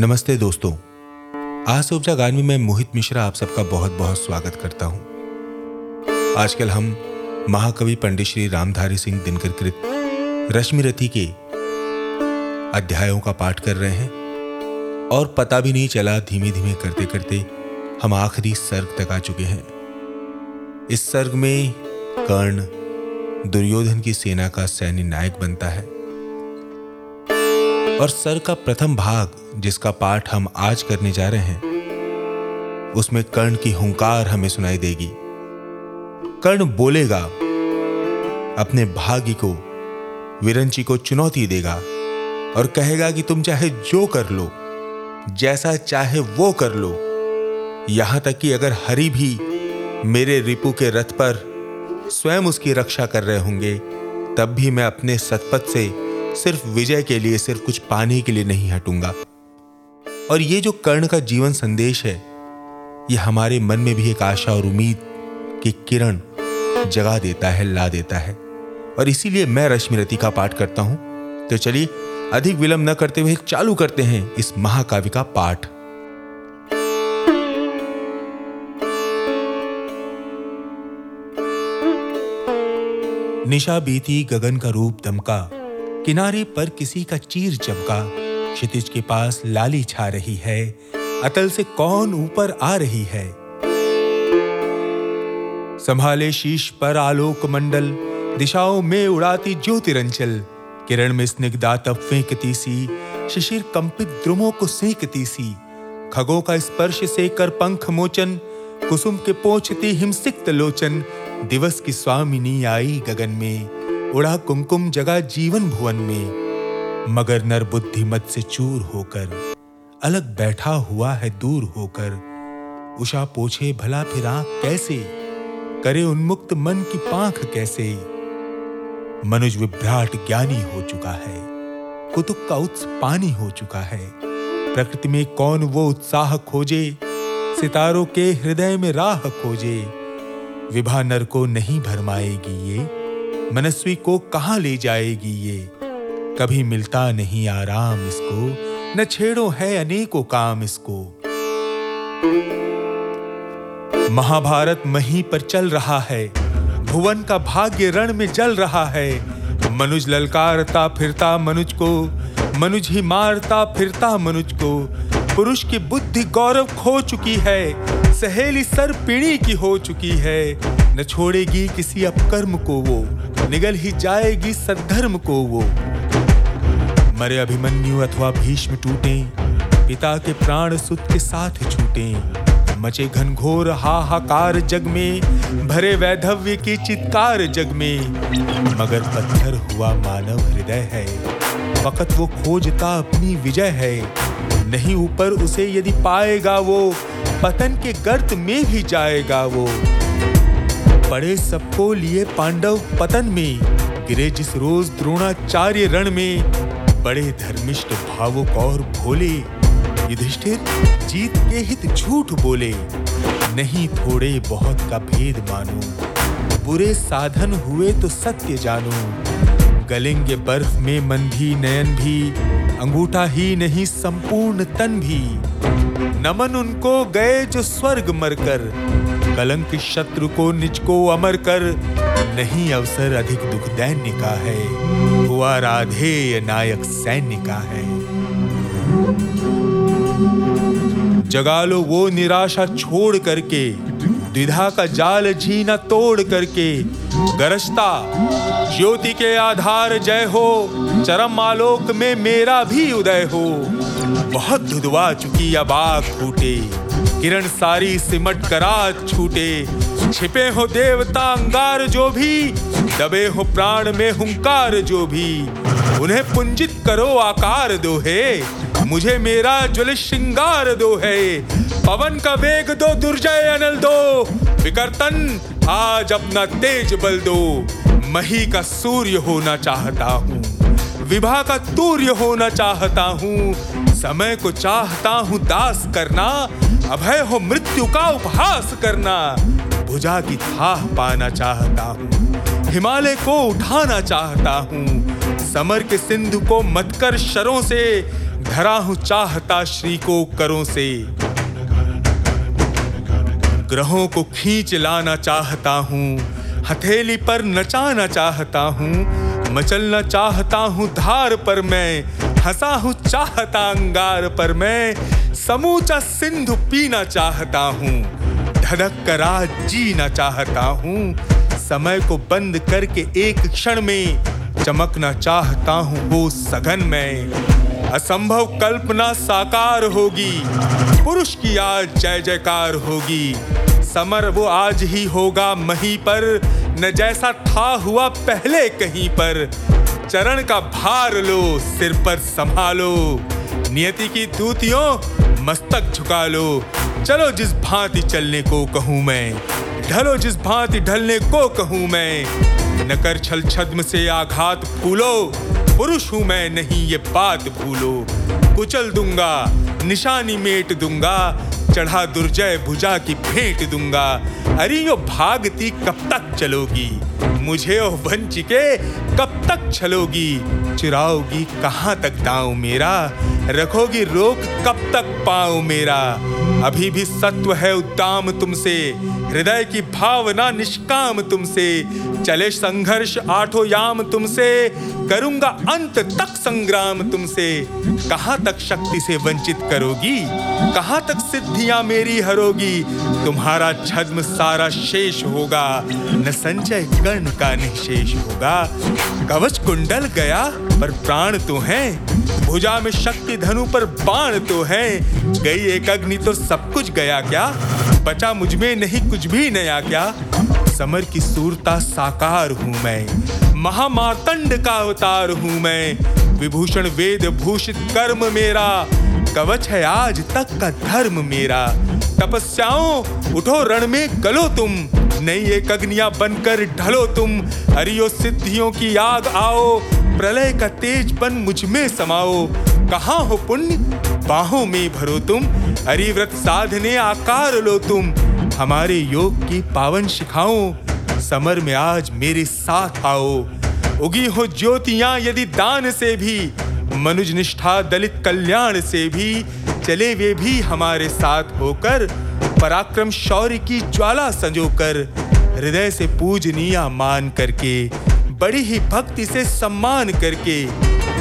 नमस्ते दोस्तों। आज उपजा गान में मैं मोहित मिश्रा आप सबका बहुत बहुत स्वागत करता हूँ। आजकल हम महाकवि पंडित श्री रामधारी सिंह दिनकर कृत रश्मि रथी के अध्यायों का पाठ कर रहे हैं और पता भी नहीं चला धीमे धीमे करते करते हम आखिरी सर्ग तक आ चुके हैं। इस सर्ग में कर्ण दुर्योधन की सेना का सैन्य नायक बनता है। और सर का प्रथम भाग, जिसका पाठ हम आज करने जा रहे हैं, उसमें कर्ण की हुंकार हमें सुनाई देगी। कर्ण बोलेगा, अपने भाग्य को, विरंची को चुनौती देगा, और कहेगा कि तुम चाहे जो कर लो, जैसा चाहे वो कर लो, यहाँ तक कि अगर हरि भी मेरे रिपु के रथ पर स्वयं उसकी रक्षा कर रहे होंगे, तब भी मैं अपने सतपथ से सिर्फ़ विजय के लिए, सिर्फ़ कुछ पाने के लिए नहीं हटूँगा। और ये जो कर्ण का जीवन संदेश है, ये हमारे मन में भी एक आशा और उम्मीद की किरण जगा देता है, ला देता है। और इसीलिए मैं रश्मि रति का पाठ करता हूँ। तो चलिए, अधिक विलंब न करते हुए चालू करते हैं इस महाकाव्य का पाठ। निशा बीती गगन का रूप दमका किनारे पर किसी का चीर चमका क्षितिज के पास लाली छा रही है, अतल से कौन ऊपर आ रही है? संभाले शीश पर आलोक मंडल, दिशाओं में उड़ाती ज्योतिरंचल किरण में स्निग्धा तब फेंकती सी, शिशिर कंपित द्रुमों को सेकती सी, खगों का स्पर्श से कर पंख मोचन, कुसुम के पोछती हिमसिक्त लोचन, दिवस की स्वामिनी आई गगन में। उड़ा कुमकुम जगा जीवन भुवन में, मगर नर बुद्धि मत से चूर होकर, अलग बैठा हुआ है दूर होकर। उषा पोछे, भला फिर आँख कैसे? करे उन्मुक्त मन की पांख कैसे? मनुज विभ्राट ज्ञानी हो चुका है कुतुक का उत्स पानी हो चुका है। प्रकृति में कौन वो उत्साह खोजे? सितारों के हृदय में राह खोजे। विभा नर को नहीं भरमाएगी ये। मनस्वी को कहाँ ले जाएगी ये? कभी मिलता नहीं आराम इसको, न छेड़ो है अनेकों काम इसको। महाभारत मही पर चल रहा है, भुवन का भाग्य रण में जल रहा है। मनुज ललकारता फिरता मनुज को, मनुज ही मारता फिरता मनुज को। पुरुष की बुद्धि गौरव खो चुकी है, सहेली सर पीढ़ी की हो चुकी है। न छोड़ेगी किसी अपकर्म को वो निगल ही जाएगी सद्धर्म को वो। मरे अभिमन्यु अथवा भीष्म टूटे, पिता के प्राण सुत के साथ छूटे। मचे घनघोर हाहाकार जग में, भरे वैधव्य की चित्कार जग में। मगर पत्थर हुआ मानव हृदय है वक़्त वो खोजता अपनी विजय है। नहीं ऊपर उसे यदि पाएगा वो, पतन के गर्त में भी जाएगा वो। पड़े सबको लिए पांडव पतन में। गिरे जिस रोज द्रोणाचार्य रण में, बड़े धर्मिष्ठ भावुक और भोले, युधिष्ठिर जीत के हित झूठ बोले। नहीं थोड़े बहुत का भेद मानो, बुरे साधन हुए तो सत्य जानो। गलेंगे बर्फ़ में भी नयन भी अंगूठा ही नहीं, संपूर्ण तन भी। नमन उनको गए जो स्वर्ग मरकर कलंक शत्रु को निज को अमर कर। नहीं अवसर अधिक दुख दैन्य का है। हुआ राधेय नायक सैन्य का है। जगा लो वो निराशा छोड़ करके। द्विधा का जाल झीना तोड़ करके गरजता। ज्योति के आधार जय हो, चरम आलोक में मेरा भी उदय हो। बहुत धुधवा चुकी अब आग फूटे, किरण सारी सिमट करा छूटे। छिपे हो देवता अंगार जो भी, दबे हो प्राण में हुंकार जो भी। उन्हें पुंजित करो आकार दो है मुझे मेरा ज्वल श्रृंगार दो है पवन का वेग दो, दुर्जय अनल दो। विकर्तन, आज अपना तेज बल दो। मही का सूर्य होना चाहता हूँ। विभा का तूर्य होना चाहता हूँ। समय को चाहता हूँ दास करना। अभय हो मृत्यु का उपहास करना। भुजा की थाह पाना चाहता हूँ। हिमालय को उठाना चाहता हूँ। समर के सिंधु को मतकर शरों से, धरा हूँ चाहता श्री को करों से। ग्रहों को खींच लाना चाहता हूँ, हथेली पर नचाना चाहता हूँ, मचलना चाहता हूँ धार पर मैं, हंसा हूँ चाहता अंगार पर मैं, समूचा सिंधु पीना चाहता हूँ, धड़क कर आज जीना चाहता हूँ। समय को बंद करके एक क्षण में चमकना चाहता हूँ वो सघन में। असंभव कल्पना साकार होगी, पुरुष की आज जय जयकार होगी। समर वो आज ही होगा मही पर, न जैसा था हुआ पहले कहीं पर। चरण का भार लो, सिर पर संभालो। नियति की दूतियों मस्तक झुका लो। चलो जिस भांति चलने को कहूँ मैं, ढलो जिस भांति ढलने को कहूँ मैं। न कर छल छद्म से आघात फूलो। पुरुष हूँ मैं नहीं, ये बात भूलो। कुचल दूँगा, निशानी मेट दूँगा, चढ़ा दुर्जय भुजा की भेंट दूँगा। अरे यो भागती कब तक चलोगी? मुझे ओ वंचिके, कब तक छलोगी? चुराओगी कहाँ तक दाव मेरा? रखोगी रोक कब तक पाओ मेरा? अभी भी सत्व है उद्दाम तुमसे, हृदय की भावना निष्काम तुमसे। चले संघर्ष आठो याम तुमसे, करूँगा अंत तक संग्राम तुमसे। कहाँ तक शक्ति से वंचित करोगी? कहाँ तक सिद्धियाँ मेरी हरोगी? तुम्हारा छद्म सारा शेष होगा। न संचय कर्ण का निशेष होगा। कवच कुंडल गया, पर प्राण तो है। भुजा में शक्ति धनु पर बाण तो है। गई एक अग्नि तो सब कुछ गया क्या? बचा मुझमें नहीं कुछ भी नया क्या? समर की सूरता साकार हूँ मैं। महामार्तंड का अवतार हूँ मैं। विभूषण वेद भूषित कर्म मेरा। कवच है आज तक का धर्म मेरा। तपस्याओं, उठो रण में गलो तुम। नई एक अग्निया बनकर ढलो तुम। हरियो सिद्धियों की आग आओ, प्रलय का तेज बन मुझमें समाओ। कहाँ हो पुण्य? बाहों में भरो तुम। हरिव्रत साधने आकार लो तुम। हमारे योग की पावन शिखाओ, समर में आज मेरे साथ आओ। उगी हो ज्योतियाँ यदि दान से भी मनुज निष्ठा दलित कल्याण से भी, चले वे भी हमारे साथ होकर पराक्रम शौर्य की ज्वाला संजोकर, हृदय से पूजनीय मान करके, बड़ी ही भक्ति से सम्मान करके,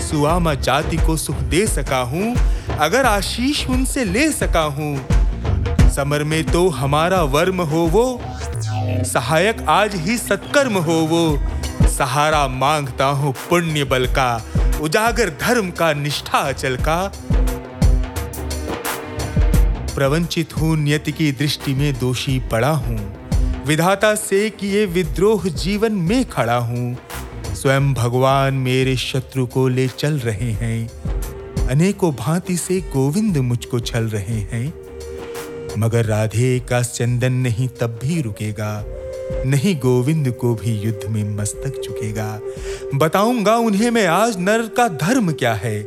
सुआमा जाति को सुख दे सका हूँ, अगर आशीष उनसे ले सका हूँ। समर में तो हमारा वर्म हो वो सहायक आज ही सत्कर्म हो वो सहारा माँगता हूँ पुण्य बल का, उजागर धर्म का निष्ठा अचल का प्रवंचित हूँ नियति की दृष्टि में दोषी पड़ा हूँ। विधाता से किए विद्रोह जीवन में खड़ा हूँ। स्वयं भगवान मेरे शत्रु को ले चल रहे हैं। अनेकों भांति से गोविंद मुझको छल रहे हैं। मगर राधे का चंदन नहीं तब भी रुकेगा। नहीं गोविंद को भी युद्ध में मस्तक झुकेगा बताऊँगा उन्हें मैं आज नर का धर्म क्या है।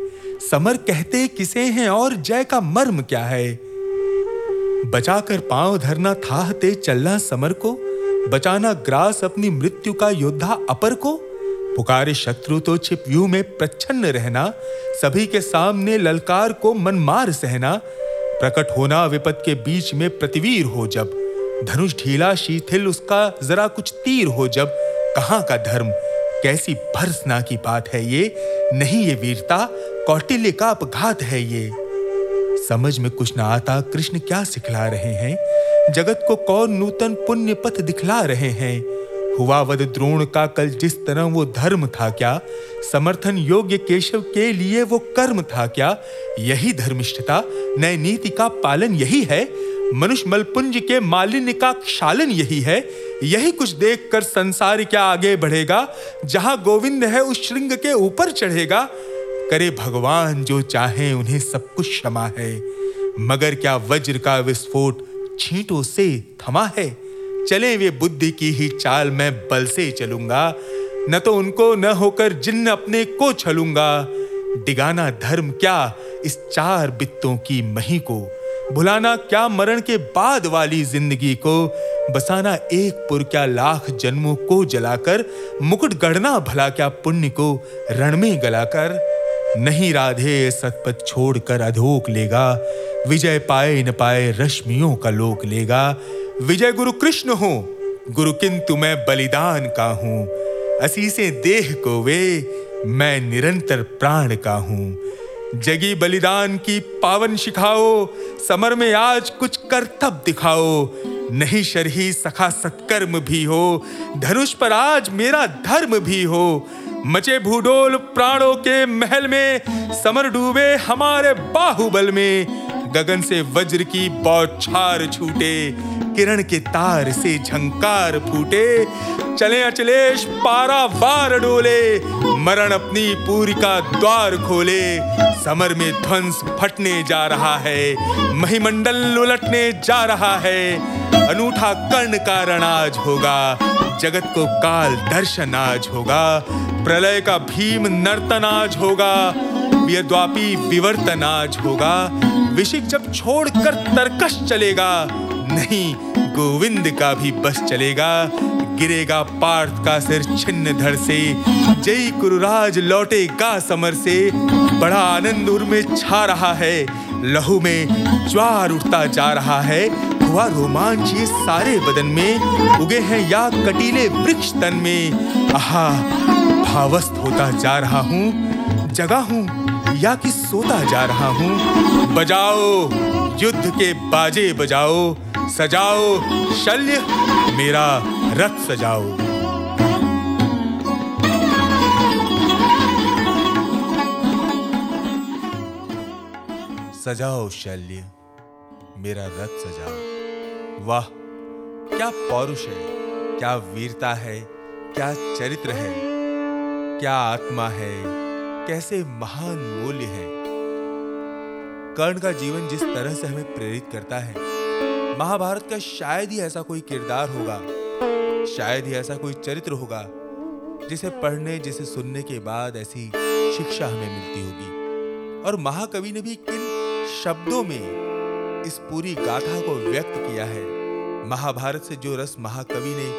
समर कहते किसे हैं और जय का मर्म क्या है। बचाकर पाँव धरना थाहते चलना समर को, बचाना ग्रास अपनी मृत्यु का योद्धा अपर को। पुकारे शत्रु तो छिप व्यू में प्रच्छन्न रहना, सभी के सामने ललकार को मन मार सहना। प्रकट होना विपद के बीच में प्रतिवीर हो जब, धनुष ढीला शीथिल उसका जरा कुछ तीर हो जब, कहाँ का धर्म, कैसी भर्सना की बात है ये, नहीं ये वीरता, कौटिल्य का अपघात है ये। समझ में कुछ ना आता कृष्ण क्या सिखला रहे हैं? जगत को कौन नूतन पुण्य पथ दिखला रहे हैं? हुआ वध द्रोण का कल जिस तरह वो धर्म था क्या? समर्थन योग्य केशव के लिए वो कर्म था क्या? यही धर्मिष्ठता, नए नीति का पालन यही है? मनुष्य मलपुंज के मालिन्य का क्षालन यही है? यही कुछ देखकर संसार क्या आगे बढ़ेगा? जहाँ गोविंद है उस श्रृंग के ऊपर चढ़ेगा? करे भगवान जो चाहे, उन्हें सब कुछ क्षमा है। मगर क्या वज्र का विस्फोट छींटों से थमा है? चले वे बुद्धि की ही चाल, मैं बल से चलूँगा। न तो उनको न होकर जिन्न अपने को छलूँगा। डिगाना धर्म क्या इस चार बित्तों की मही को? भुलाना क्या मरण के बाद वाली ज़िंदगी को? बसाना एक पुर क्या लाख जन्मों को जलाकर? मुकुट गढ़ना भला क्या पुण्य को रण में गलाकर? नहीं राधे सतपथ छोड़कर अधोक लेगा। विजय पाए न पाए रश्मियों का लोक लेगा। विजय गुरु कृष्ण हो, गुरु किंतु मैं बलिदान का हूँ। असी से देह को वे, मैं निरंतर प्राण का हूँ। जगी बलिदान की पावन शिखाओ, समर में आज कुछ करतब दिखाओ। नहीं शरही सखा सत्कर्म भी हो, धनुष पर आज मेरा धर्म भी हो। मचे भूडोल प्राणों के महल में, समर डूबे हमारे बाहुबल में। गगन से वज्र की बौछार छूटे किरण के तार से झंकार फूटे। चले अचलेश, पारा वार डोले। मरण अपनी पूरी का द्वार खोले। समर में ध्वंस फटने जा रहा है। महिमंडल उलटने जा रहा है। अनूठा कर्ण कारण आज होगा। जगत को काल दर्शन आज होगा। प्रलय का भीम नर्तन आज होगा। द्वापी विवर्तन आज होगा। विशिक जब छोड़कर तरकश चलेगा। नहीं, गोविंद का भी बस चलेगा। गिरेगा पार्थ का सिर छिन्न धड़ से। जय कुरुराज लौटेगा समर से। बड़ा आनंद में छा रहा है। लहू में ज्वार उठता जा रहा है। हुआ रोमांच ये सारे बदन में। उगे हैं या कटीले वृक्ष तन में। आहा, भावस्थ होता जा रहा हूँ। जगा हूँ या कि सोता जा रहा हूँ। बजाओ, युद्ध के बाजे बजाओ। सजाओ शल्य, मेरा रथ सजाओ। सजाओ शल्य, मेरा रथ सजाओ। वाह, क्या पौरुष है, क्या वीरता है, क्या चरित्र है, क्या आत्मा है, कैसे महान मूल्य है। कर्ण का जीवन जिस तरह से हमें प्रेरित करता है महाभारत का शायद ही ऐसा कोई किरदार होगा, शायद ही ऐसा कोई चरित्र होगा, जिसे पढ़ने, जिसे सुनने के बाद ऐसी शिक्षा हमें मिलती होगी। और महाकवि ने भी किन शब्दों में इस पूरी गाथा को व्यक्त किया है, महाभारत से जो रस महाकवि ने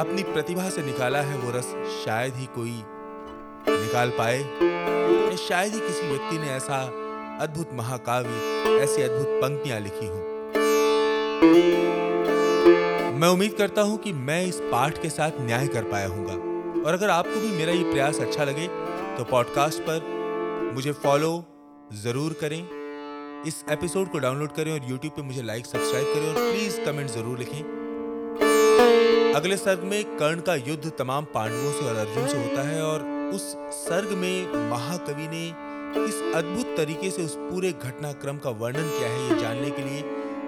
अपनी प्रतिभा से निकाला है, वो रस शायद ही कोई निकाल पाए, या शायद ही किसी व्यक्ति ने ऐसा अद्भुत महाकाव्य, ऐसी अद्भुत पंक्तियाँ लिखी हो। मैं उम्मीद करता हूँ कि मैं इस पाठ के साथ न्याय कर पाया हूँगा। और अगर आपको भी मेरा ये प्रयास अच्छा लगे तो पॉडकास्ट पर मुझे फॉलो ज़रूर करें। इस एपिसोड को डाउनलोड करें और यूट्यूब पे मुझे लाइक सब्सक्राइब करें और प्लीज़ कमेंट ज़रूर लिखें। अगले सर्ग में कर्ण का युद्ध तमाम पांडवों से और अर्जुन से होता है और उस सर्ग में महाकवि ने किस अद्भुत तरीके से उस पूरे घटनाक्रम का वर्णन किया है ये जानने के लिए।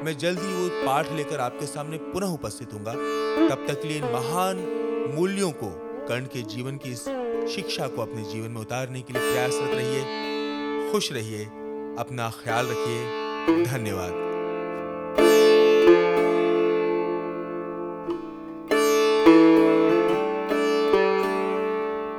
मैं जल्दी वो पाठ लेकर आपके सामने पुनः उपस्थित हूँ तब तक लिए इन महान मूल्यों को, कर्ण के जीवन की इस शिक्षा को अपने जीवन में उतारने के लिए प्रयासरत रहिए, खुश रहिए, अपना ख्याल रखिए। धन्यवाद।